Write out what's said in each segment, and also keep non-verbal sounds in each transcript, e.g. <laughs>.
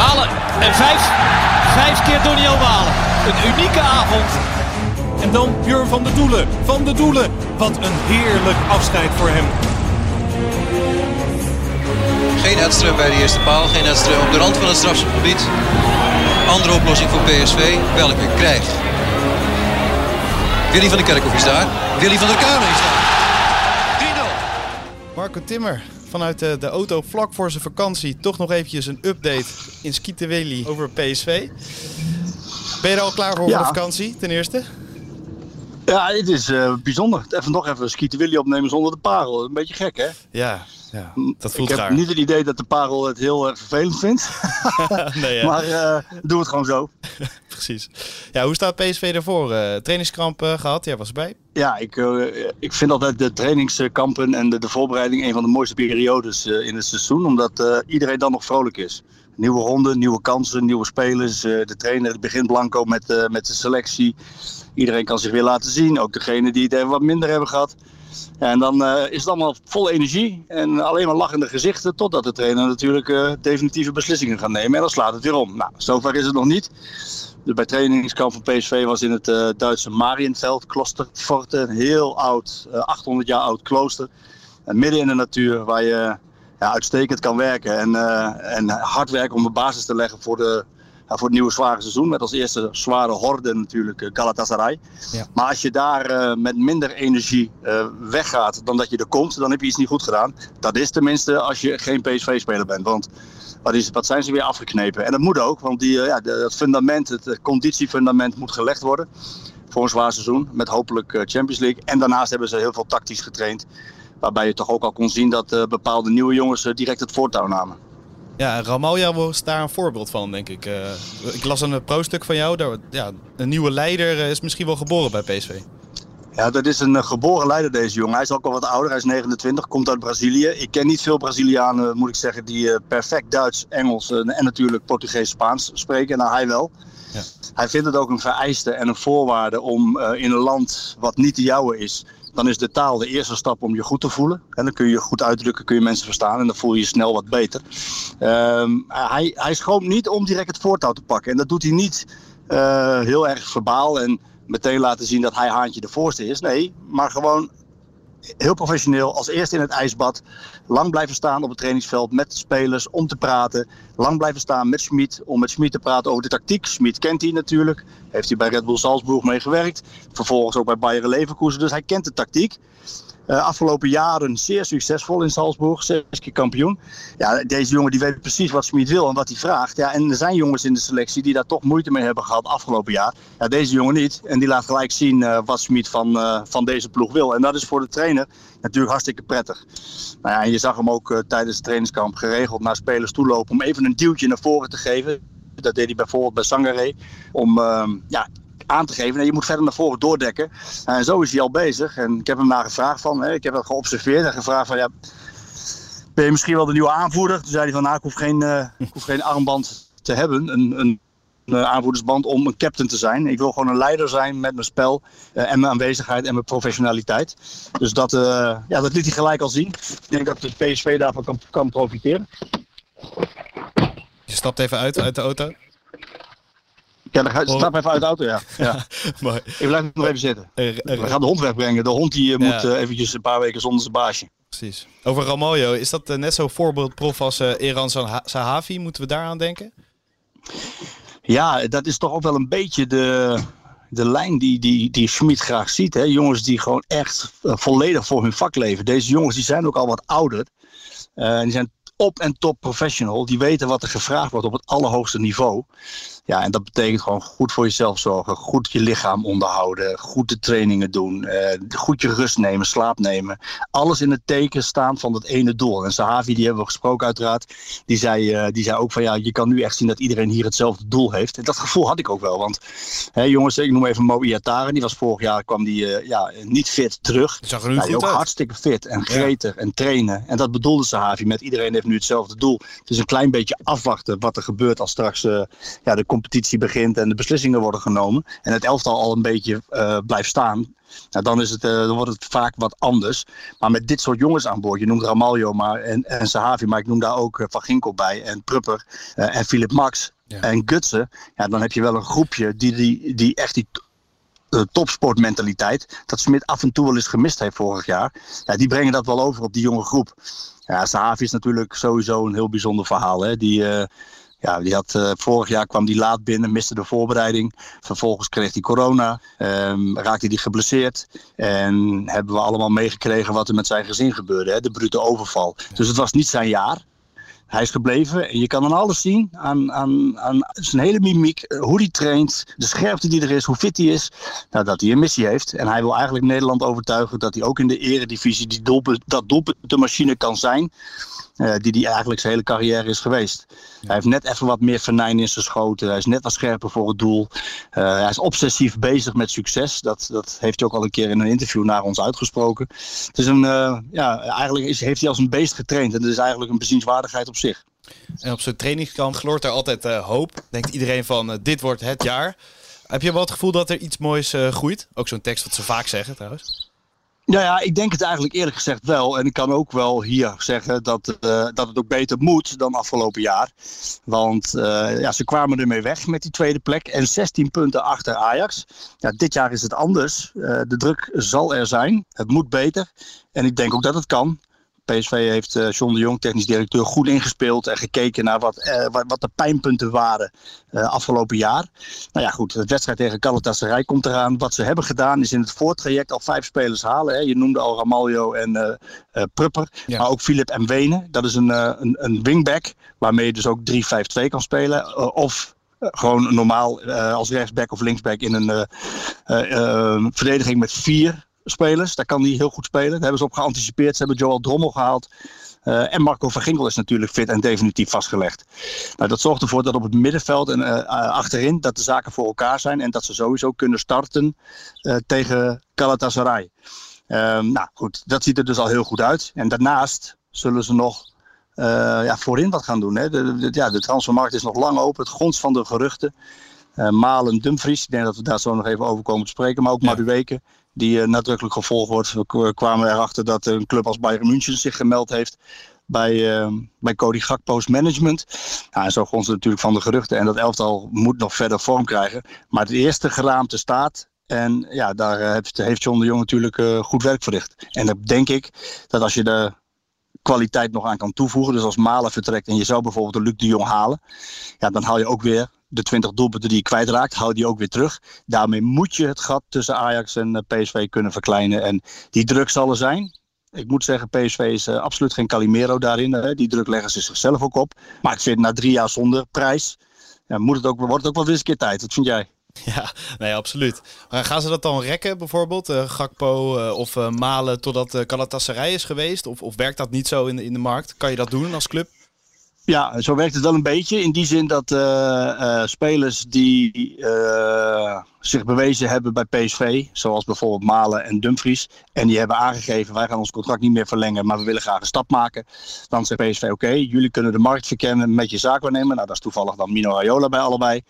Malen en vijf, vijf keer Doniel Malen. Een unieke avond. En dan Jur van de Doelen. Van de Doelen. Wat een heerlijk afscheid voor hem. Geen Edström bij de eerste paal. Geen Edström op de rand van het strafschopgebied. Andere oplossing voor PSV. Welke krijgt? Willy van der Kerkhoff is daar. Willy van der Kamer is daar. 3-0. Marco Timmer vanuit de, de, auto vlak voor zijn vakantie. Toch nog eventjes een update in Skiteweli over PSV. Ben je er al klaar voor, ja. voor de vakantie ten eerste? Ja, het is uh, bijzonder. Even nog even Skiteweli opnemen zonder de parel. Een beetje gek, hè? Ja, ja, dat voelt ik raar. heb niet het idee dat de parel het heel uh, vervelend vindt. <laughs> <laughs> nee, ja. Maar uh, doe het gewoon zo. <laughs> Precies. Ja, hoe staat PSV ervoor? Uh, gehad, jij was erbij. Ja, ik, ik vind altijd de trainingskampen en de, de, voorbereiding een van de mooiste periodes in het seizoen. Omdat iedereen dan nog vrolijk is. Nieuwe ronde, nieuwe kansen, nieuwe spelers. de trainer begint blanco met, met de selectie. Iedereen kan zich weer laten zien. Ook degenen die het even wat minder hebben gehad. En dan uh, is het allemaal vol energie en alleen maar lachende gezichten. Totdat de trainer natuurlijk uh, definitieve beslissingen gaat nemen. En dan slaat het weer om. Nou, zover is het nog niet. Dus bij trainingskamp van PSV was in het uh, Duitse Marienveld, Klosterforte. Een heel oud, 800 jaar oud klooster. En midden in de natuur waar je ja, uitstekend kan werken. En, en hard werken om de basis te leggen voor de, voor het nieuwe zware seizoen. Met als eerste zware horde natuurlijk Galatasaray. Ja. Maar als je daar uh, met minder energie uh, weggaat dan dat je er komt, dan heb je iets niet goed gedaan. Dat is tenminste als je geen PSV-speler bent. Want wat, is, wat zijn ze weer afgeknepen? En dat moet ook, want die, ja, het fundament, het conditiefundament moet gelegd worden. Voor een zwaar seizoen, met hopelijk Champions League. En daarnaast hebben ze heel veel tactisch getraind. Waarbij je toch ook al kon zien dat bepaalde nieuwe jongens direct het voortouw namen. Ja, Ramalja was daar een voorbeeld van, denk ik. Uh, ik las een pro-stuk van jou. Daar, ja, een nieuwe leider is misschien wel geboren bij PSV. Ja, dat is een geboren leider, deze jongen. Hij is ook al wat ouder, hij is 29, komt uit Brazilië. Ik ken niet veel Brazilianen, moet ik zeggen, die perfect Duits, Engels en natuurlijk Portugees, Spaans spreken. Nou, hij wel. Ja. Hij vindt het ook een vereiste en een voorwaarde om in een land wat niet de jouwe is, dan is de taal de eerste stap om je goed te voelen. En dan kun je je goed uitdrukken, kun je mensen verstaan en dan voel je je snel wat beter. Um, hij, hij niet om direct het voortouw te pakken. En dat doet hij niet uh, heel erg verbaal en meteen laten zien dat hij haantje de voorste is. Nee, maar gewoon heel professioneel als eerste in het ijsbad. Lang blijven staan op het trainingsveld met spelers om te praten. Lang blijven staan met Schmid om met Schmid te praten over de tactiek. Schmid kent hij natuurlijk. Heeft hij bij Red Bull Salzburg mee gewerkt. Vervolgens ook bij Bayer Leverkusen. Dus hij kent de tactiek. Uh, afgelopen jaren zeer succesvol in Salzburg, zes keer kampioen. Ja, deze jongen die weet precies wat Smit wil en wat hij vraagt. Ja, en er zijn jongens in de selectie die daar toch moeite mee hebben gehad afgelopen jaar. Ja, deze jongen niet. En die laat gelijk zien uh, wat Smit van, uh, van deze ploeg wil. En dat is voor de trainer natuurlijk hartstikke prettig. Nou ja, en je zag hem ook tijdens het trainingskamp geregeld naar spelers toelopen om even een duwtje naar voren te geven. Dat deed hij bijvoorbeeld bij Sangaré. Om ehm, ja, aan te geven. En je moet verder naar voren doordekken. En zo is hij al bezig. En ik heb hem naar gevraagd van, hè, ik heb dat geobserveerd en gevraagd van, ja, ben je misschien wel de nieuwe aanvoerder? Toen zei hij van, nou, ik hoef geen, uh, ik hoef geen armband te hebben, een, een, aanvoerdersband om een captain te zijn. Ik wil gewoon een leider zijn met mijn spel uh, en mijn aanwezigheid en mijn professionaliteit. Dus dat, ja, dat liet hij gelijk al zien. Ik denk dat de PSV daarvan kan, kan profiteren. Je stapt even uit, uit de auto. Ja, dan ga, stap even uit de auto, ja. ja. <laughs> maar, ik blijf nog even zitten. We gaan de hond wegbrengen. De hond die uh, moet eventjes een paar weken zonder zijn baasje. Precies. Over Ramaljo, is dat net zo voorbeeldprof als Eran Sahavi? Moeten we daaraan denken? Ja, dat is toch ook wel een beetje de, de lijn die, die, die Schmid graag ziet. Hè? Jongens die gewoon echt volledig voor hun vak leven. Deze jongens die zijn ook al wat ouder. die zijn op en top professional. Die weten wat er gevraagd wordt op het allerhoogste niveau. Ja, en dat betekent gewoon goed voor jezelf zorgen, goed je lichaam onderhouden, goed de trainingen doen, eh, goed je rust nemen, slaap nemen. Alles in het teken staan van dat ene doel. En Sahavi, die hebben we gesproken uiteraard, die zei, uh, die zei ook van ja, je kan nu echt zien dat iedereen hier hetzelfde doel heeft. En dat gevoel had ik ook wel, want hè, jongens, ik noem even Mo Iataren, die was vorig jaar, kwam die uh, ja, niet fit terug. Zag er nu goed ook uit. hartstikke fit en gretig en trainen. En dat bedoelde Sahavi met iedereen heeft nu hetzelfde doel. Het is een klein beetje afwachten wat er gebeurt als straks ja, de competitie begint en de beslissingen worden genomen. En het elftal al een beetje uh, blijft staan. Nou, dan, is het, uh, dan wordt het vaak wat anders. Maar met dit soort jongens aan boord, je noemt Ramaljo maar, en, en Sahavi, maar ik noem daar ook uh, Van Ginkel bij, en Prupper en Philip Max ja. en Gutsen. Ja, dan heb je wel een groepje die, die, die echt die topsportmentaliteit, dat Smit af en toe wel eens gemist heeft vorig jaar. Ja, die brengen dat wel over op die jonge groep. Ja, Sahavi is natuurlijk sowieso een heel bijzonder verhaal. Hè? Die, uh, ja, die had, uh, vorig jaar kwam die laat binnen, miste de voorbereiding. Vervolgens kreeg hij corona, um, raakte hij geblesseerd. En hebben we allemaal meegekregen wat er met zijn gezin gebeurde. Hè? De brute overval. Dus het was niet zijn jaar. Hij is gebleven en je kan aan alles zien, aan, aan, aan zijn hele mimiek, hoe hij traint, de scherpte die er is, hoe fit hij is, nou, dat hij een missie heeft. En hij wil eigenlijk Nederland overtuigen dat hij ook in de eredivisie die doelpunt, dat doelpuntenmachine kan zijn, uh, die hij eigenlijk zijn hele carrière is geweest. Hij heeft net even wat meer venijn in zijn schoten, hij is net wat scherper voor het doel. Uh, hij is obsessief bezig met succes, dat, dat heeft hij ook al een keer in een interview naar ons uitgesproken. Het is een, uh, ja, eigenlijk is, heeft hij als een beest getraind en dat is eigenlijk een bezienswaardigheid op zich. En op zijn trainingskamp gloort er altijd uh, hoop. Denkt iedereen van dit wordt het jaar. Heb je wel het gevoel dat er iets moois groeit? Ook zo'n tekst wat ze vaak zeggen trouwens. Nou ja, ik denk het eigenlijk eerlijk gezegd wel. En ik kan ook wel hier zeggen dat, uh, dat het ook beter moet dan afgelopen jaar. Want uh, ja, ze kwamen ermee weg met die tweede plek. En 16 punten achter Ajax. Ja, dit jaar is het anders. Uh, de druk zal er zijn. Het moet beter. En ik denk ook dat het kan. PSV heeft uh, John de Jong, technisch directeur, goed ingespeeld en gekeken naar wat, uh, wat, wat, de pijnpunten waren uh, afgelopen jaar. Nou ja, goed, de wedstrijd tegen Galatasaray komt eraan. Wat ze hebben gedaan is in het voortraject al vijf spelers halen. Hè. Je noemde al Ramaljo en Prupper, ja. maar ook Philip en Wenen. Dat is een, een, een wingback waarmee je dus ook 3-5-2 kan spelen. of gewoon normaal als rechtsback of linksback in een verdediging met vier spelers. Daar kan hij heel goed spelen. Daar hebben ze op geanticipeerd. Ze hebben Joel Drommel gehaald. Uh, en Marco van Ginkel is natuurlijk fit en definitief vastgelegd. Nou, dat zorgt ervoor dat op het middenveld en uh, achterin dat de zaken voor elkaar zijn. En dat ze sowieso kunnen starten uh, tegen Galatasaray. nou goed, dat ziet er dus al heel goed uit. En daarnaast zullen ze nog ja, voorin wat gaan doen. Hè. De, de, ja, de transfermarkt is nog lang open. Het grond van de geruchten. Malen, Dumfries. Ik denk dat we daar zo nog even over komen te spreken. Maar ook ja. Maduweke die uh, nadrukkelijk gevolgd wordt. We kwamen erachter dat een club als Bayern München zich gemeld heeft bij, uh, bij Cody Gakpo's management. Ja, en zo grond ze natuurlijk van de geruchten. En dat elftal moet nog verder vorm krijgen. Maar het eerste geraamte staat. En ja, daar uh, heeft, John de Jong natuurlijk goed werk verricht. En dan denk ik dat als je de kwaliteit nog aan kan toevoegen. Dus als Malen vertrekt en je zou bijvoorbeeld de Luc de Jong halen. Ja, dan haal je ook weer de 20 doelpunten die je kwijtraakt, hou die ook weer terug. Daarmee moet je het gat tussen Ajax en PSV kunnen verkleinen. En die druk zal er zijn. Ik moet zeggen, PSV is uh, absoluut geen Calimero daarin. Die druk leggen ze zichzelf ook op. Maar ik vind na drie jaar zonder prijs, ja, moet het ook, wordt het ook wel eens een keer tijd. Wat vind jij? <laughs> Ja, nee, absoluut. Gaan ze dat dan rekken bijvoorbeeld, uh, Gakpo of Malen totdat uh, Galatasaray is geweest? Of, of werkt dat niet zo in de, in de markt? Kan je dat doen als club? Ja, zo werkt het wel een beetje. In die zin dat uh, uh, spelers die uh, zich bewezen hebben bij PSV, zoals bijvoorbeeld Malen en Dumfries, en die hebben aangegeven: wij gaan ons contract niet meer verlengen, maar we willen graag een stap maken. Dan zegt PSV: oké, jullie kunnen de markt verkennen met je zaakwaarnemer. Nou, dat is toevallig dan Mino Raiola bij allebei.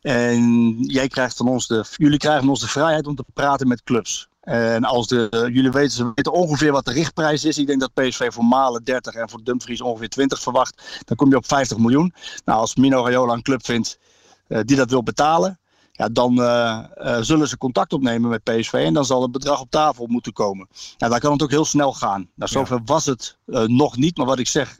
En jij krijgt van ons de, jullie krijgen van ons de vrijheid om te praten met clubs. En als de, jullie weten, ze weten ongeveer wat de richtprijs is. Ik denk dat PSV voor Malen 30 en voor Dumfries ongeveer 20 verwacht. Dan kom je op 50 miljoen. Nou, als Mino Raiola een club vindt uh, die dat wil betalen. Ja, dan uh, zullen ze contact opnemen met PSV. En dan zal het bedrag op tafel moeten komen. Nou, dan kan het ook heel snel gaan. Nou, zover ja. was het nog niet. Maar wat ik zeg,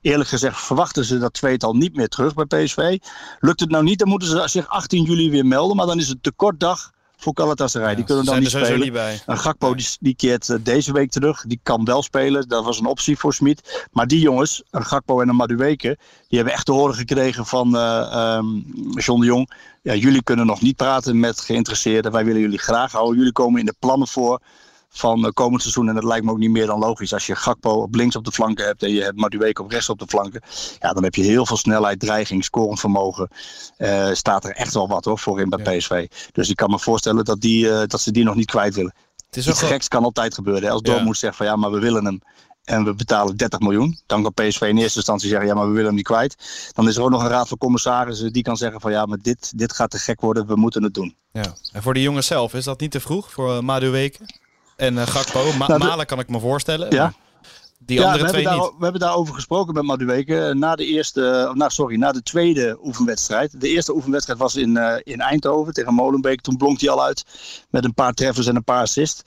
eerlijk gezegd verwachten ze dat tweetal niet meer terug bij PSV. Lukt het nou niet, dan moeten ze zich 18 juli weer melden. Maar dan is het tekortdag voor Galatasaray. die Ja, kunnen ze dan niet spelen. sowieso niet bij. En Gakpo die, die keert eh, deze week terug. Die kan wel spelen. Dat was een optie voor Smit. Maar die jongens, een Gakpo en een Madueke, die hebben echt te horen gekregen van eh, ehm, John de Jong. Ja, jullie kunnen nog niet praten met geïnteresseerden. Wij willen jullie graag houden. Jullie komen in de plannen voor van uh, komend seizoen. En dat lijkt me ook niet meer dan logisch. Als je Gakpo op links op de flanken hebt en je hebt Madueke op rechts op de flanken. Ja, dan heb je heel veel snelheid, dreiging, scorend vermogen. Uh, staat er echt wel wat hoor, voorin bij ja. PSV. Dus ik kan me voorstellen dat, die, uh, dat ze die nog niet kwijt willen. Het is Iets geks kan altijd gebeuren. Hè? Als Dortmund ja. zegt van ja, maar we willen hem. En we betalen 30 miljoen. Dan kan PSV in eerste instantie zeggen, ja, maar we willen hem niet kwijt. Dan is er ook nog een raad van commissarissen die kan zeggen van ja, maar dit, dit gaat te gek worden, we moeten het doen. Ja. En voor de jongens zelf, is dat niet te vroeg voor uh? En uh, Gakpo, Ma nou. Malen kan ik me voorstellen. Ja. Die ja, andere we twee hebben, niet. daar, we hebben daarover gesproken met Madueke. Na de eerste, nou sorry, na de tweede oefenwedstrijd. De eerste oefenwedstrijd was in, uh, in Eindhoven tegen Molenbeek. Toen blonk hij al uit met een paar treffers en een paar assists.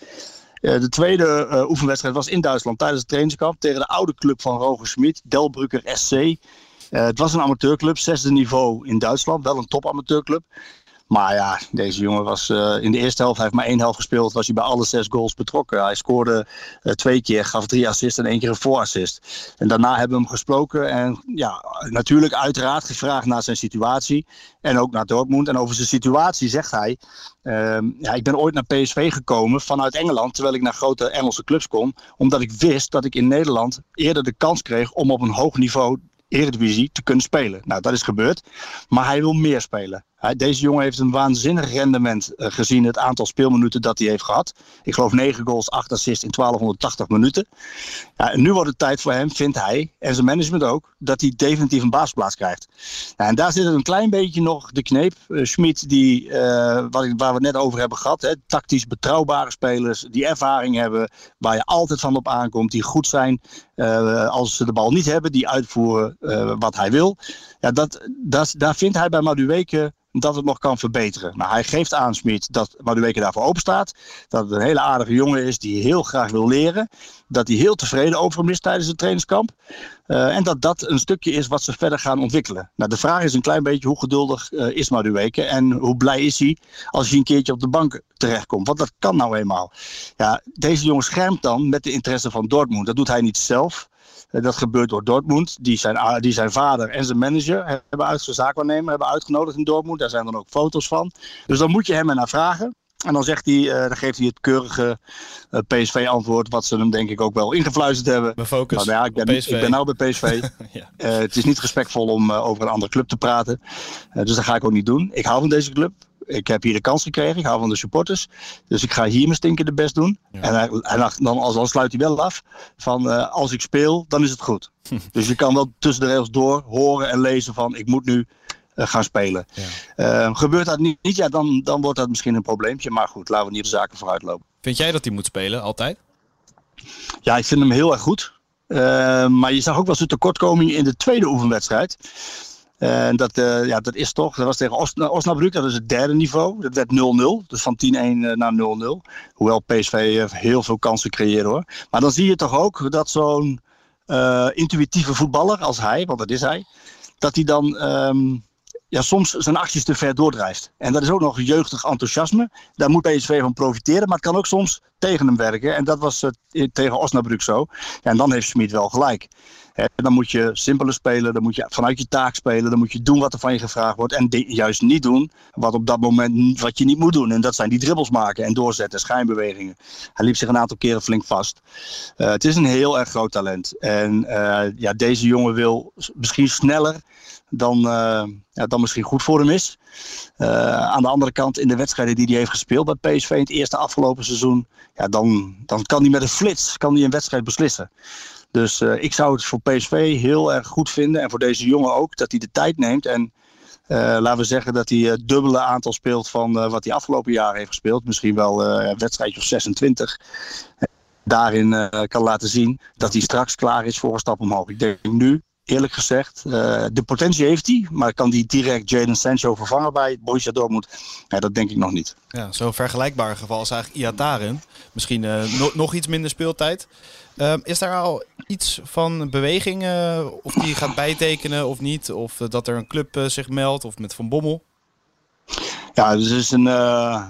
Uh, de tweede uh, oefenwedstrijd was in Duitsland tijdens het trainingskamp tegen de oude club van Roger Smit, Delbrücker SC. Het was een amateurclub, zesde niveau in Duitsland, wel een topamateurclub. Maar ja, deze jongen was uh, in de eerste helft, hij heeft maar één helft gespeeld, was hij bij alle zes goals betrokken. Hij scoorde uh, twee keer, gaf drie assists en één keer een voorassist. En daarna hebben we hem gesproken en ja, natuurlijk uiteraard gevraagd naar zijn situatie. En ook naar Dortmund. En over zijn situatie zegt hij, uh, ja, ik ben ooit naar PSV gekomen vanuit Engeland, terwijl ik naar grote Engelse clubs kon. Omdat ik wist dat ik in Nederland eerder de kans kreeg om op een hoog niveau Eredivisie te kunnen spelen. Nou, dat is gebeurd. Maar hij wil meer spelen. Deze jongen heeft een waanzinnig rendement uh, gezien het aantal speelminuten dat hij heeft gehad. Ik geloof 9 goals, 8 assists in 1280 minuten. Ja, nu wordt het tijd voor hem, vindt hij, en zijn management ook, dat hij definitief een baasplaats krijgt. Nou, en daar zit een klein beetje nog de kneep. Uh, Schmid, die, uh, waar we het net over hebben gehad, hè, tactisch betrouwbare spelers, die ervaring hebben, waar je altijd van op aankomt, die goed zijn als ze de bal niet hebben, die uitvoeren wat hij wil. Ja, dat, dat, daar vindt hij bij Madueke dat het nog kan verbeteren. Nou, hij geeft aan Smit dat Madueke daarvoor open staat. Dat het een hele aardige jongen is die heel graag wil leren. Dat hij heel tevreden over hem is tijdens het trainingskamp. Uh, en dat dat een stukje is wat ze verder gaan ontwikkelen. Nou, de vraag is een klein beetje hoe geduldig uh, is Madueke. En hoe blij is hij als hij een keertje op de bank terechtkomt. Want dat kan nou eenmaal. Ja, deze jongen schermt dan met de interesse van Dortmund. Dat doet hij niet zelf. Dat gebeurt door Dortmund, die zijn, die zijn vader en zijn manager hebben uit, zijn zaakwaarnemer hebben uitgenodigd in Dortmund. Daar zijn dan ook foto's van. Dus dan moet je hem er naar vragen. En dan, zegt hij, uh, dan geeft hij het keurige uh, PSV-antwoord, wat ze hem denk ik ook wel ingefluisterd hebben. Mijn focus nou, ja, ik, ben, ik ben nou bij PSV. <laughs> ja. uh, het is niet respectvol om over een andere club te praten. dus dat ga ik ook niet doen. Ik hou van deze club. Ik heb hier de kans gekregen. Ik hou van de supporters. Dus ik ga hier mijn stinkende best doen. Ja. En, hij, en dan, als, dan sluit hij wel af van uh, als ik speel, dan is het goed. <laughs> dus je kan wel tussen de regels door horen en lezen van ik moet nu uh, gaan spelen. Ja. Uh, gebeurt dat niet, ja, dan, dan wordt dat misschien een probleempje. Maar goed, laten we niet de zaken vooruit lopen. Vind jij dat hij moet spelen, altijd? Ja, ik vind hem heel erg goed. Maar je zag ook wel zijn tekortkoming in de tweede oefenwedstrijd. En dat, uh, ja, dat is toch, dat was tegen Os Osnabrück, dat is het derde niveau. Dat werd 0-0, dus van 10-1 uh, naar 0-0. Hoewel PSV heel veel kansen creëerde hoor. Maar dan zie je toch ook dat zo'n uh, intuïtieve voetballer als hij, want dat is hij, dat hij dan um, ja, soms zijn acties te ver doordrijft. En dat is ook nog jeugdig enthousiasme. Daar moet PSV van profiteren, maar het kan ook soms tegen hem werken. En dat was uh, tegen Osnabrück zo. Ja, en dan heeft Smit wel gelijk. Dan moet je simpeler spelen, dan moet je vanuit je taak spelen, dan moet je doen wat er van je gevraagd wordt. En juist niet doen wat op dat moment wat je niet moet doen. En dat zijn die dribbels maken en doorzetten, schijnbewegingen. Hij liep zich een aantal keren flink vast. Uh, het is een heel erg groot talent. En uh, ja, deze jongen wil misschien sneller dan, uh, ja, dan misschien goed voor hem is. aan de andere kant, in de wedstrijden die hij heeft gespeeld bij PSV in het eerste afgelopen seizoen, ja, dan, dan kan hij met een flits kan hij een wedstrijd beslissen. Dus uh, ik zou het voor PSV heel erg goed vinden. En voor deze jongen ook. Dat hij de tijd neemt. En uh, laten we zeggen dat hij het dubbele aantal speelt van uh, wat hij afgelopen jaar heeft gespeeld. Misschien wel een wedstrijdje of 26. Daarin kan laten zien dat hij straks klaar is voor een stap omhoog. Ik denk nu, eerlijk gezegd, de potentie heeft hij. Maar kan hij direct Jadon Sancho vervangen bij Borussia Dortmund? Ja, dat denk ik nog niet. Ja, zo'n vergelijkbaar geval als eigenlijk Iataren. Misschien no nog iets minder speeltijd. Uh, is daar al iets van beweging, uh, of die gaat bijtekenen of niet? Of uh, dat er een club zich meldt, of met Van Bommel? Ja, dus het is, een,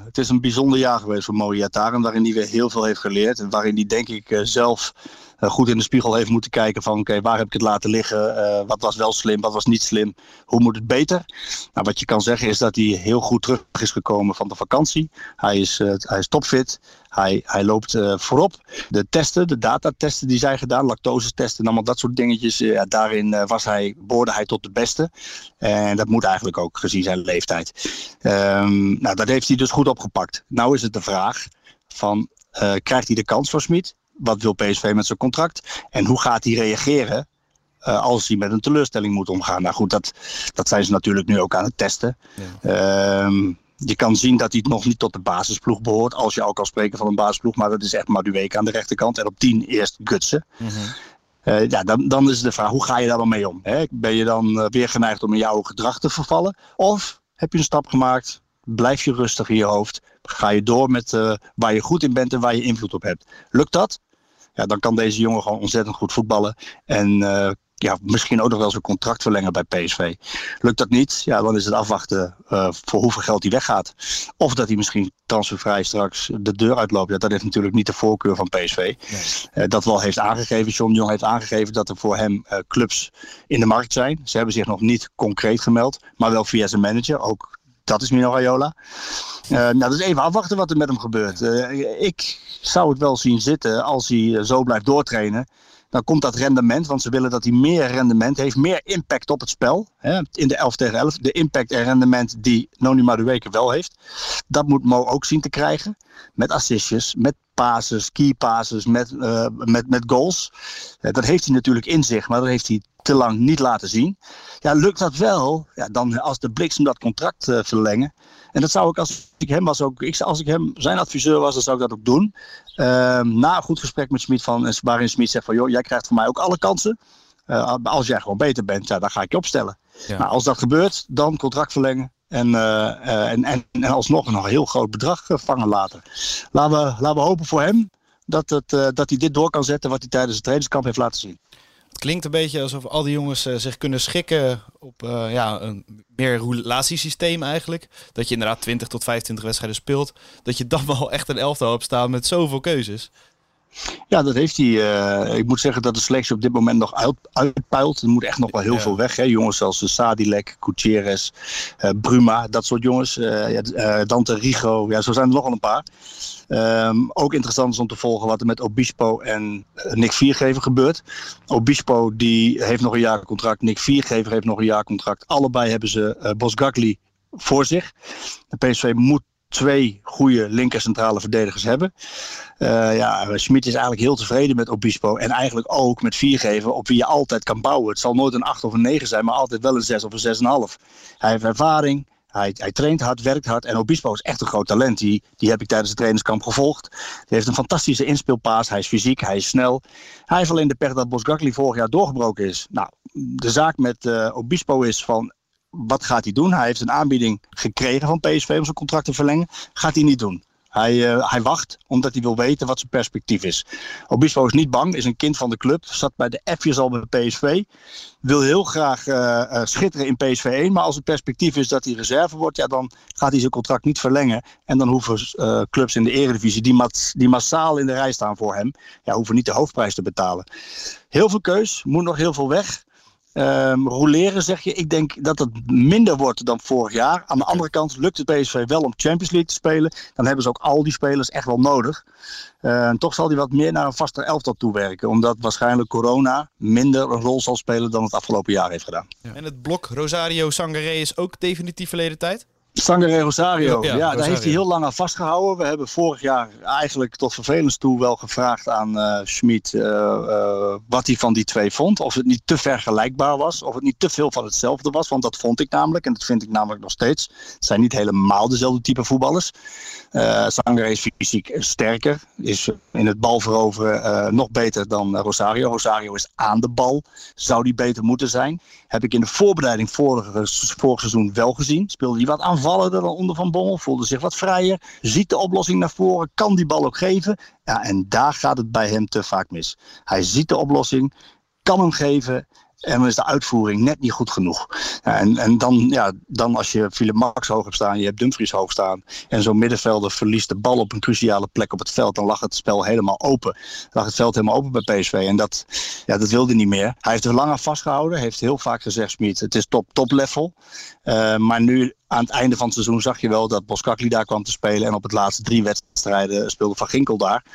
het is een bijzonder jaar geweest voor Mo Iataren, waarin hij weer heel veel heeft geleerd. En waarin hij denk ik zelf goed in de spiegel heeft moeten kijken van oké, waar heb ik het laten liggen? wat was wel slim, wat was niet slim? Hoe moet het beter? Nou, wat je kan zeggen is dat hij heel goed terug is gekomen van de vakantie. Hij is, hij is topfit. Hij, hij loopt voorop. De testen, de datatesten die zijn gedaan, lactosetesten en allemaal dat soort dingetjes. Daarin uh, was hij, behoorde hij tot de beste. En dat moet eigenlijk ook gezien zijn leeftijd. Um, nou, dat heeft hij dus goed opgepakt. Nou is het de vraag van, krijgt hij de kans voor Smit? Wat wil PSV met zijn contract? En hoe gaat hij reageren uh, als hij met een teleurstelling moet omgaan. Nou goed, dat, dat zijn ze natuurlijk nu ook aan het testen. Ja. Um, je kan zien dat hij nog niet tot de basisploeg behoort. Als je al kan spreken van een basisploeg. Maar dat is echt Madueke aan de rechterkant. En op 10 eerst Gutsen. Mm -hmm. uh, ja, dan, dan is de vraag, hoe ga je daar dan mee om? Hè? Ben je dan uh, weer geneigd om in jouw gedrag te vervallen? Of heb je een stap gemaakt? Blijf je rustig in je hoofd? Ga je door met uh, waar je goed in bent en waar je invloed op hebt? Lukt dat? Ja, dan kan deze jongen gewoon ontzettend goed voetballen. En ja, misschien ook nog wel zijn contract verlengen bij PSV. Lukt dat niet, ja, dan is het afwachten uh, voor hoeveel geld hij weggaat. Of dat hij misschien transfervrij straks de deur uitloopt. Ja, dat is natuurlijk niet de voorkeur van PSV. Nee. Uh, dat wel heeft aangegeven, John Jong heeft aangegeven dat er voor hem uh, clubs in de markt zijn. Ze hebben zich nog niet concreet gemeld, maar wel via zijn manager. Ook dat is Mino Raiola. nou, dus even afwachten wat er met hem gebeurt. ik zou het wel zien zitten als hij zo blijft doortrainen dan komt dat rendement, want ze willen dat hij meer rendement heeft, meer impact op het spel. Hè, in de 11 tegen 11. De impact en rendement die Noni Madueke wel heeft. Dat moet Mo ook zien te krijgen. Met assistjes, met passes, key passes, met, uh, met, met goals. Uh, dat heeft hij natuurlijk in zich, maar dat heeft hij te lang niet laten zien. Ja, lukt dat wel, ja, dan als de bliksem dat contract uh, verlengen. En dat zou ik als ik hem was ook, ik, als ik hem zijn adviseur was, dan zou ik dat ook doen. Ehm, na een goed gesprek met Smit van, waarin Smit zegt van joh, jij krijgt van mij ook alle kansen. Uh, als jij gewoon beter bent, ja, dan ga ik je opstellen. Ja. Nou, als dat gebeurt, dan contract verlengen. En, uh, en, en, en alsnog een heel groot bedrag vangen later. Laten we, laten we hopen voor hem dat, het, dat hij dit door kan zetten wat hij tijdens het trainingskamp heeft laten zien. Klinkt een beetje alsof al die jongens uh, zich kunnen schikken op uh, ja, een meer relatiesysteem eigenlijk. Dat je inderdaad 20 tot 25 wedstrijden speelt. Dat je dan wel echt een elftal hebt staan met zoveel keuzes. Ja, dat heeft hij. Uh, ik moet zeggen dat de selectie op dit moment nog uit, uitpuilt. Er moet echt nog wel heel ja. veel weg. Hè. Jongens zoals Sadilek, Gutierrez, uh, Bruma, dat soort jongens. Uh, ja, Dante Rigo, ja, zo zijn er nogal een paar. Um, ook interessant is om te volgen wat er met Obispo en Nick Viergever gebeurt. Obispo die heeft nog een jaar contract. Nick Viergever heeft nog een jaar contract. Allebei hebben ze Bosgagli voor zich. De PSV moet twee goede linker centrale verdedigers hebben. Uh, ja, Schmid is eigenlijk heel tevreden met Obispo. En eigenlijk ook met viergever op wie je altijd kan bouwen. Het zal nooit een 8 of een 9 zijn, maar altijd wel een 6 of een 6,5. Hij heeft ervaring. Hij, hij traint hard, werkt hard. En Obispo is echt een groot talent. Die, die heb ik tijdens het trainingskamp gevolgd. Hij heeft een fantastische inspeelpaas. Hij is fysiek, hij is snel. Hij heeft alleen de pech dat Bosgakli vorig jaar doorgebroken is. Nou, de zaak met uh, Obispo is van wat gaat hij doen? Hij heeft een aanbieding gekregen van PSV om zijn contract te verlengen. Gaat hij niet doen. Hij, uh, hij wacht omdat hij wil weten wat zijn perspectief is. Obispo is niet bang, is een kind van de club. Zat bij de F'jes al bij PSV. Wil heel graag uh, uh, schitteren in PSV 1. Maar als het perspectief is dat hij reserve wordt, ja, dan gaat hij zijn contract niet verlengen. En dan hoeven clubs in de eredivisie die, die massaal in de rij staan voor hem, ja, hoeven niet de hoofdprijs te betalen. Heel veel keus, moet nog heel veel weg. Um, roleren zeg je, ik denk dat het minder wordt dan vorig jaar. Aan de andere kant lukt het PSV wel om Champions League te spelen. Dan hebben ze ook al die spelers echt wel nodig. Uh, en toch zal hij wat meer naar een vaste elftal toewerken. Omdat waarschijnlijk corona minder een rol zal spelen dan het afgelopen jaar heeft gedaan. Ja. En het blok Rosario Sangaré is ook definitief verleden tijd? Sangare Rosario, ja, ja Rosario. daar heeft hij heel lang aan vastgehouden. We hebben vorig jaar eigenlijk tot vervelens toe wel gevraagd aan uh, Schmid uh, uh, wat hij van die twee vond. Of het niet te vergelijkbaar was, of het niet te veel van hetzelfde was. Want dat vond ik namelijk, en dat vind ik namelijk nog steeds. Het zijn niet helemaal dezelfde type voetballers. Uh, Sangare is fysiek sterker, is in het bal veroveren nog beter dan Rosario. Rosario is aan de bal, zou die beter moeten zijn. Heb ik in de voorbereiding vorig, vorig seizoen wel gezien. Speelde hij wat aan aanvallen dan onder Van Bommel. Voelde zich wat vrijer. Ziet de oplossing naar voren. Kan die bal ook geven. Ja, en daar gaat het bij hem te vaak mis. Hij ziet de oplossing. Kan hem geven. En dan is de uitvoering net niet goed genoeg. En en dan, ja, dan als je Philip Max hoog hebt staan, je hebt Dumfries hoog staan. En zo'n middenvelder verliest de bal op een cruciale plek op het veld. Dan lag het spel helemaal open. Lag het veld helemaal open bij PSV. En dat, ja, dat wilde niet meer. Hij heeft er lang aan vastgehouden. Heeft heel vaak gezegd, Smit, het is top, top level. Uh, maar nu aan het einde van het seizoen zag je wel dat Boskakli daar kwam te spelen. En op het laatste drie wedstrijden speelde Van Ginkel daar.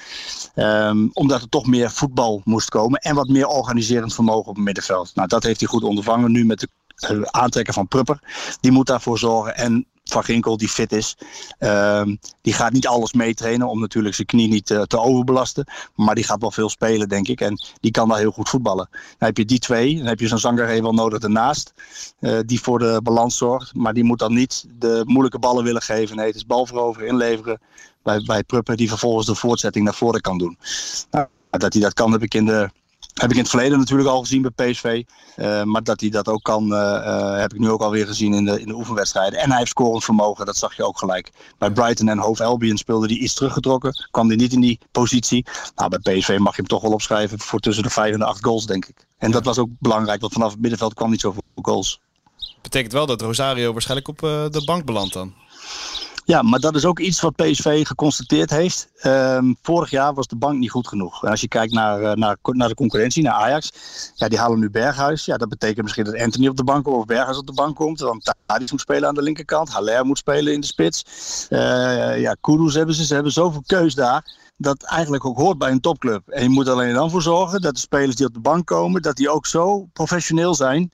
Um, omdat er toch meer voetbal moest komen. En wat meer organiserend vermogen op het middenveld. Nou, dat heeft hij goed ondervangen nu met de uh, aantrekken van Prupper. Die moet daarvoor zorgen. En van Ginkel, die fit is, uh, die gaat niet alles meetrainen om natuurlijk zijn knie niet uh, te overbelasten. Maar die gaat wel veel spelen, denk ik. En die kan wel heel goed voetballen. Dan heb je die twee. Dan heb je zo'n Zangaré wel nodig ernaast. Uh, die voor de balans zorgt. Maar die moet dan niet de moeilijke ballen willen geven. Nee, het is bal veroveren, inleveren bij, bij Prupper. Die vervolgens de voortzetting naar voren kan doen. Nou, dat hij dat kan heb ik in de heb ik in het verleden natuurlijk al gezien bij PSV. Uh, maar dat hij dat ook kan, uh, uh, heb ik nu ook alweer gezien in de, in de oefenwedstrijden. En hij heeft scorend vermogen, dat zag je ook gelijk. Bij Brighton en Hove Albion speelde hij iets teruggetrokken. Kwam hij niet in die positie. Nou, bij PSV mag je hem toch wel opschrijven voor tussen de vijf en de acht goals, denk ik. En dat was ook belangrijk, want vanaf het middenveld kwam niet zoveel goals. Betekent wel dat Rosario waarschijnlijk op de bank belandt dan? Ja, maar dat is ook iets wat PSV geconstateerd heeft. Um, vorig jaar was de bank niet goed genoeg. En als je kijkt naar, naar, naar de concurrentie, naar Ajax. Ja, die halen nu Berghuis. Ja, dat betekent misschien dat Anthony op de bank komt of Berghuis op de bank komt. Want Tadic moet spelen aan de linkerkant. Haller moet spelen in de spits. Uh, ja, Kudus hebben ze. Ze hebben zoveel keus daar dat eigenlijk ook hoort bij een topclub. En je moet alleen dan voor zorgen dat de spelers die op de bank komen, dat die ook zo professioneel zijn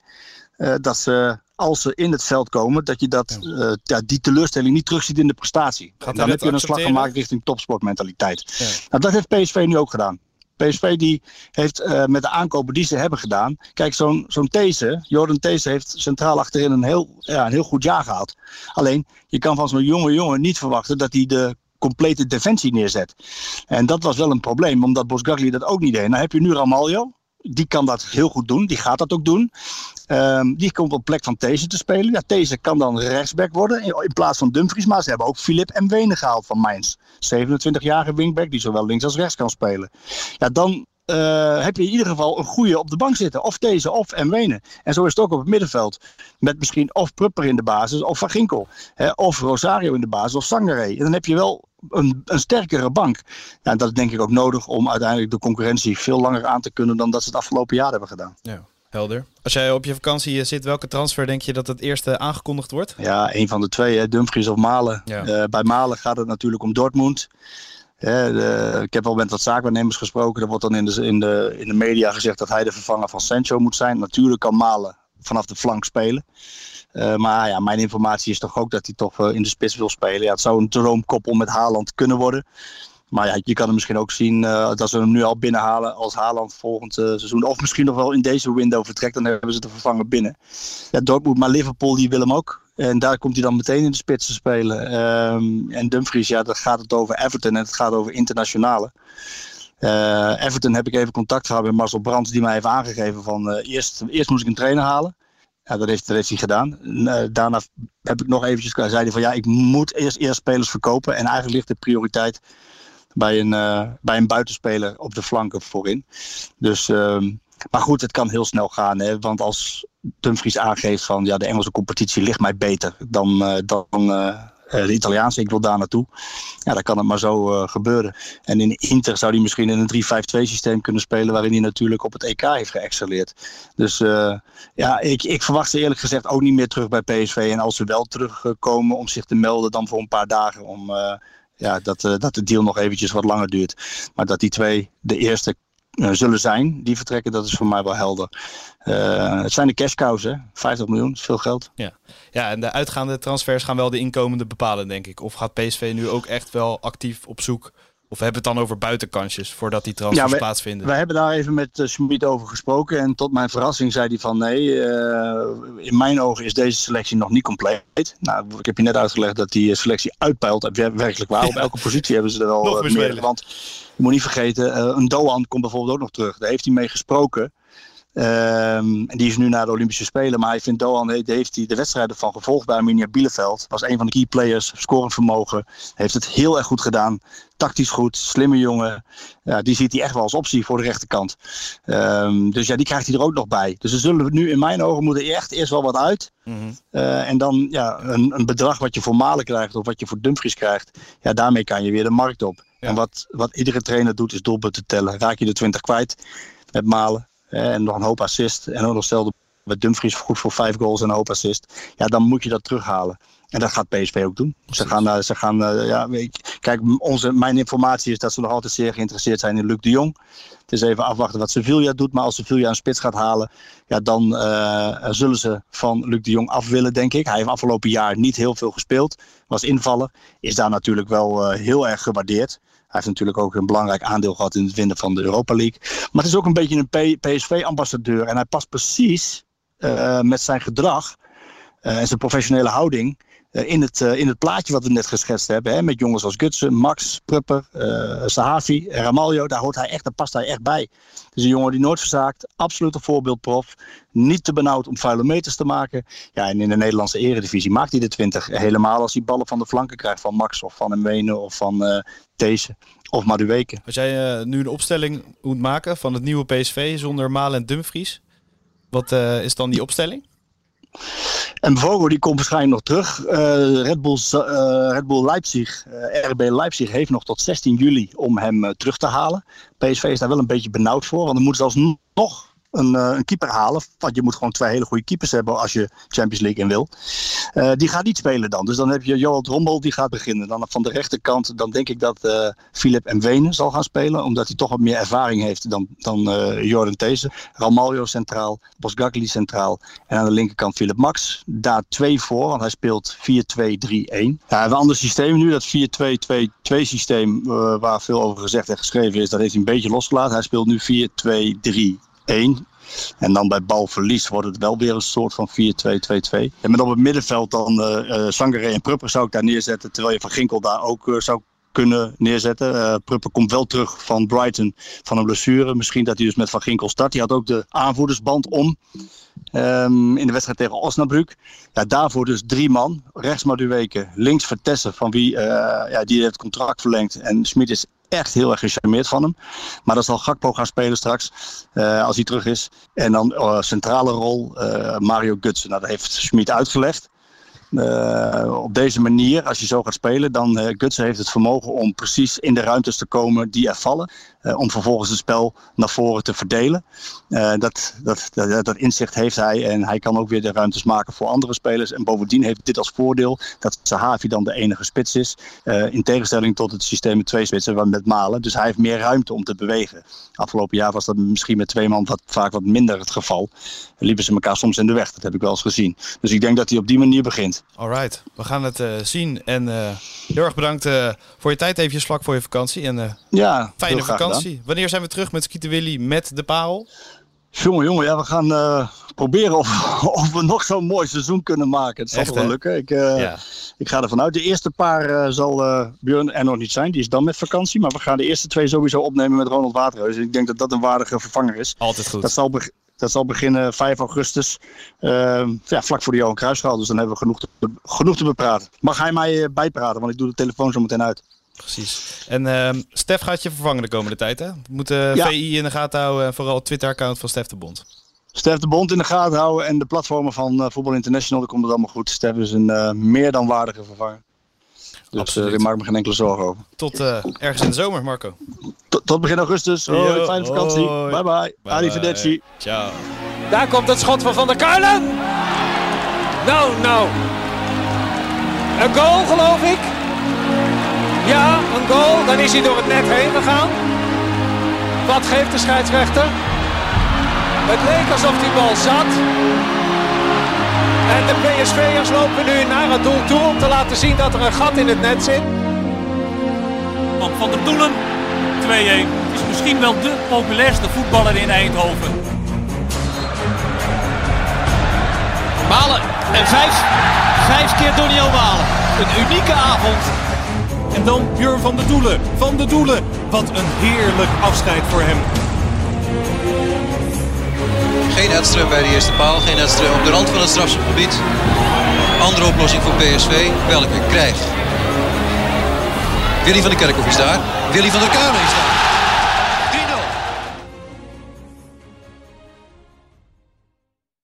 uh, dat ze als ze in het veld komen, dat je dat, uh, ja, die teleurstelling niet terugziet in de prestatie. En dan heb je een slag gemaakt richting topsportmentaliteit. Ja. Nou, dat heeft PSV nu ook gedaan. PSV die heeft uh, met de aankopen die ze hebben gedaan. Kijk, zo'n zo'n These, Jordan These heeft centraal achterin een heel, ja, een heel goed jaar gehad. Alleen, je kan van zo'n jonge jongen niet verwachten dat hij de complete defensie neerzet. En dat was wel een probleem, omdat Bosgagli dat ook niet deed. Nou heb je nu Ramaljo, die kan dat heel goed doen. Die gaat dat ook doen. Um, die komt op plek van These te spelen. Ja, These kan dan rechtsback worden in, plaats van Dumfries. Maar ze hebben ook Filip en Wenen gehaald van Mainz. 27-jarige wingback die zowel links als rechts kan spelen. Ja, dan uh, heb je in ieder geval een goede op de bank zitten. Of deze of en Wenen. En zo is het ook op het middenveld. Met misschien of Prupper in de basis of Van Ginkel. Hè, of Rosario in de basis of Sangaré. En dan heb je wel een, een sterkere bank. Ja, en dat is denk ik ook nodig om uiteindelijk de concurrentie veel langer aan te kunnen dan dat ze het afgelopen jaar hebben gedaan. Ja. Helder. Als jij op je vakantie zit, welke transfer denk je dat het eerste aangekondigd wordt? Ja, een van de twee, hè, Dumfries of Malen. Ja. Uh, bij Malen gaat het natuurlijk om Dortmund. De, ik heb wel met wat zaakwaarnemers gesproken. Er wordt dan in de, in, de, in de media gezegd dat hij de vervanger van Sancho moet zijn. Natuurlijk kan Malen vanaf de flank spelen. Uh, maar ja, mijn informatie is toch ook dat hij toch uh, in de spits wil spelen. Ja, het zou een droomkoppel met Haaland kunnen worden. Maar ja, je kan hem misschien ook zien uh, dat ze hem nu al binnenhalen als Haaland volgend seizoen. Of misschien nog wel in deze window vertrekt. Dan hebben ze de vervanger binnen. Ja, Dortmund, maar Liverpool die wil hem ook. En daar komt hij dan meteen in de spits te spelen. Um, en Dumfries, ja, dan gaat het over Everton en het gaat over internationale. Uh, Everton heb ik even contact gehad met Marcel Brands, die mij heeft aangegeven van uh, eerst, eerst moest ik een trainer halen. Ja, dat heeft, dat heeft hij gedaan. Uh, daarna heb ik nog eventjes, zei van ja, ik moet eerst, eerst spelers verkopen. En eigenlijk ligt de prioriteit bij een, bij een buitenspeler op de flanken voorin. Dus, ehm, maar goed, het kan heel snel gaan. Hè? Want als Dumfries aangeeft van ja, de Engelse competitie ligt mij beter dan, dan de Italiaanse, ik wil daar naartoe. Ja, dan kan het maar zo uh, gebeuren. En in Inter zou hij misschien in een 3-5-2 systeem kunnen spelen, waarin hij natuurlijk op het EK heeft geëxcelleerd. Dus ja, ik, ik verwacht ze eerlijk gezegd ook niet meer terug bij PSV. En als ze wel terugkomen om zich te melden, dan voor een paar dagen om ja, dat, dat de deal nog eventjes wat langer duurt. Maar dat die twee de eerste zullen zijn, die vertrekken, dat is voor mij wel helder. Uh, het zijn de cash cows, hè? 50 miljoen, is veel geld. Ja. ja, en de uitgaande transfers gaan wel de inkomende bepalen, denk ik. Of gaat PSV nu ook echt wel actief op zoek of hebben we het dan over buitenkansjes voordat die transfers ja, plaatsvinden? We hebben daar even met uh, Schmid over gesproken. En tot mijn verrassing zei hij van nee, uh, in mijn ogen is deze selectie nog niet compleet. Nou, ik heb je net uitgelegd dat die selectie uitpeilt. Werkelijk waar. Ja. Op elke positie hebben ze er wel meer. Want je moet niet vergeten, een Doan komt bijvoorbeeld ook nog terug. Daar heeft hij mee gesproken. Ehm, en die is nu naar de Olympische Spelen. Maar hij vindt Doan heeft, heeft hij de wedstrijden van gevolgd bij Arminia Bielefeld. Was een van de key players, scorend vermogen. Heeft het heel erg goed gedaan. Tactisch goed, slimme jongen. Ja, die ziet hij echt wel als optie voor de rechterkant. Ehm, dus ja, die krijgt hij er ook nog bij. Dus er zullen nu in mijn ogen moeten echt eerst wel wat uit. Eh, en dan ja, een, een bedrag wat je voor Malen krijgt of wat je voor Dumfries krijgt. Ja, daarmee kan je weer de markt op. En wat, wat iedere trainer doet is doelpunten tellen. Raak je de 20 kwijt met Malen. En nog een hoop assist. En ook nog stelde met Dumfries goed voor vijf goals en een hoop assist. Ja, dan moet je dat terughalen. En dat gaat PSV ook doen. Ze gaan, uh, ze gaan uh, ja, kijk, onze, mijn informatie is dat ze nog altijd zeer geïnteresseerd zijn in Luc de Jong. Het is even afwachten wat Sevilla doet. Maar als Sevilla een spits gaat halen, ja, dan zullen ze van Luc de Jong af willen, denk ik. Hij heeft afgelopen jaar niet heel veel gespeeld. Was invaller. Is daar natuurlijk wel heel erg gewaardeerd. Hij heeft natuurlijk ook een belangrijk aandeel gehad in het winnen van de Europa League. Maar het is ook een beetje een PSV-ambassadeur. En hij past precies uh, met zijn gedrag uh, en zijn professionele houding in, het, in het plaatje wat we net geschetst hebben. Hè, met jongens als Gutsen, Max, Prupper, Sahavi, Ramaljo. Daar hoort hij echt, daar past hij echt bij. Is een jongen die nooit verzaakt. Absoluut een voorbeeldprof. Niet te benauwd om vuile meters te maken. Ja, en in de Nederlandse eredivisie maakt hij de 20. Helemaal als hij ballen van de flanken krijgt. Van Max of van Mwene of van uh, These of Maduweke. Als jij nu een opstelling moet maken van het nieuwe PSV zonder Malen en Dumfries. Wat is dan die opstelling? En Vogel die komt waarschijnlijk nog terug. Uh, Red, Bull, uh, Red Bull Leipzig, uh, RB Leipzig heeft nog tot 16 juli om hem terug te halen. PSV is daar wel een beetje benauwd voor, want dan moeten ze alsnog een, uh, een, keeper halen. Want je moet gewoon twee hele goede keepers hebben als je Champions League in wil. Uh, die gaat niet spelen dan. Dus dan heb je Joel Drommel, die gaat beginnen. Dan van de rechterkant, dan denk ik dat uh, Philip en Wenen zal gaan spelen. Omdat hij toch wat meer ervaring heeft dan, dan Jordan These. Ramaljo centraal, Bosgagli centraal. En aan de linkerkant Philip Max. Daar twee voor, want hij speelt 4-2-3-1. Ja, we hebben een ander systeem nu. Dat 4-2-2-2 systeem waar veel over gezegd en geschreven is. Dat heeft hij een beetje losgelaten. Hij speelt nu 4-2-3. 1. En dan bij balverlies wordt het wel weer een soort van 4-2-2-2. En met op het middenveld dan uh, en Prupper zou ik daar neerzetten. Terwijl je Van Ginkel daar ook uh, zou kunnen neerzetten. Uh, Prupper komt wel terug van Brighton van een blessure. Misschien dat hij dus met Van Ginkel start. Die had ook de aanvoerdersband om. Um, in de wedstrijd tegen Osnabrück. Ja, daarvoor dus drie man. Rechts Maduweke, links Vertessen, van wie ja, die het contract verlengd. En Smit is echt heel erg gecharmeerd van hem. Maar dat zal Gakpo gaan spelen straks, uh, als hij terug is. En dan uh, centrale rol Mario Gutsen. Nou, dat heeft Smit uitgelegd. Uh, op deze manier, als je zo gaat spelen, dan uh, Gutsen heeft het vermogen om precies in de ruimtes te komen die er vallen. Uh, om vervolgens het spel naar voren te verdelen. dat, dat, dat, dat, inzicht heeft hij en hij kan ook weer de ruimtes maken voor andere spelers. En bovendien heeft dit als voordeel dat Sahavi dan de enige spits is. in tegenstelling tot het systeem met twee spitsen met Malen. Dus hij heeft meer ruimte om te bewegen. Afgelopen jaar was dat misschien met twee man wat, vaak wat minder het geval. Liepen ze elkaar soms in de weg, dat heb ik wel eens gezien. Dus ik denk dat hij op die manier begint. Alright, we gaan het uh, zien. En uh, heel erg bedankt uh, voor je tijd, eventjes vlak voor je vakantie. En ja, fijne vakantie. Gedaan. Wanneer zijn we terug met Skieten Willy met de parel? Jongen, jongen, ja, we gaan proberen of, <laughs> of we nog zo'n mooi seizoen kunnen maken. Het zal Echt, wel lukken. Ik, ja. ik ga ervan uit. De eerste paar zal Björn er nog niet zijn. Die is dan met vakantie. Maar we gaan de eerste twee sowieso opnemen met Ronald Waterhuis. Ik denk dat dat een waardige vervanger is. Altijd goed. Dat zal dat zal beginnen 5 augustus, uh, ja, vlak voor de Johan Cruijffschaal. Dus dan hebben we genoeg te, genoeg te bepraten. Mag hij mij uh, bijpraten, want ik doe de telefoon zo meteen uit. Precies. En uh, Stef gaat je vervangen de komende tijd, hè? We moeten ja. VI in de gaten houden en vooral het Twitter-account van Stef de Bond. Stef de Bond in de gaten houden en de platformen van uh, Voetbal International, dan komt het allemaal goed. Stef is een meer dan waardige vervanger. Dus uh, ik maak me geen enkele zorgen over. Tot ergens in de zomer, Marco. Tot, tot begin augustus. Hoi, fijne vakantie. Hoi. Bye bye. bye Arrivederci. Ciao. Daar komt het schot van Van der Kuilen. Nou, nou. Een goal, geloof ik. Ja, een goal. Dan is hij door het net heen gegaan. Wat geeft de scheidsrechter? Het leek alsof die bal zat. En de PSV'ers lopen nu naar het doel toe om te laten zien dat er een gat in het net zit. Van der Doelen, 2-1. Het is misschien wel de populairste voetballer in Eindhoven. Malen en vijf, vijf keer Doniel Malen. Een unieke avond. En dan Björn van de Doelen. Van de Doelen. Wat een heerlijk afscheid voor hem. Geen Edström bij de eerste paal. Geen Edström op de rand van het strafschopgebied. Andere oplossing voor PSV. Welke krijgt? Willy van der Kerkhoff is daar. Willy van der Kuilen is daar.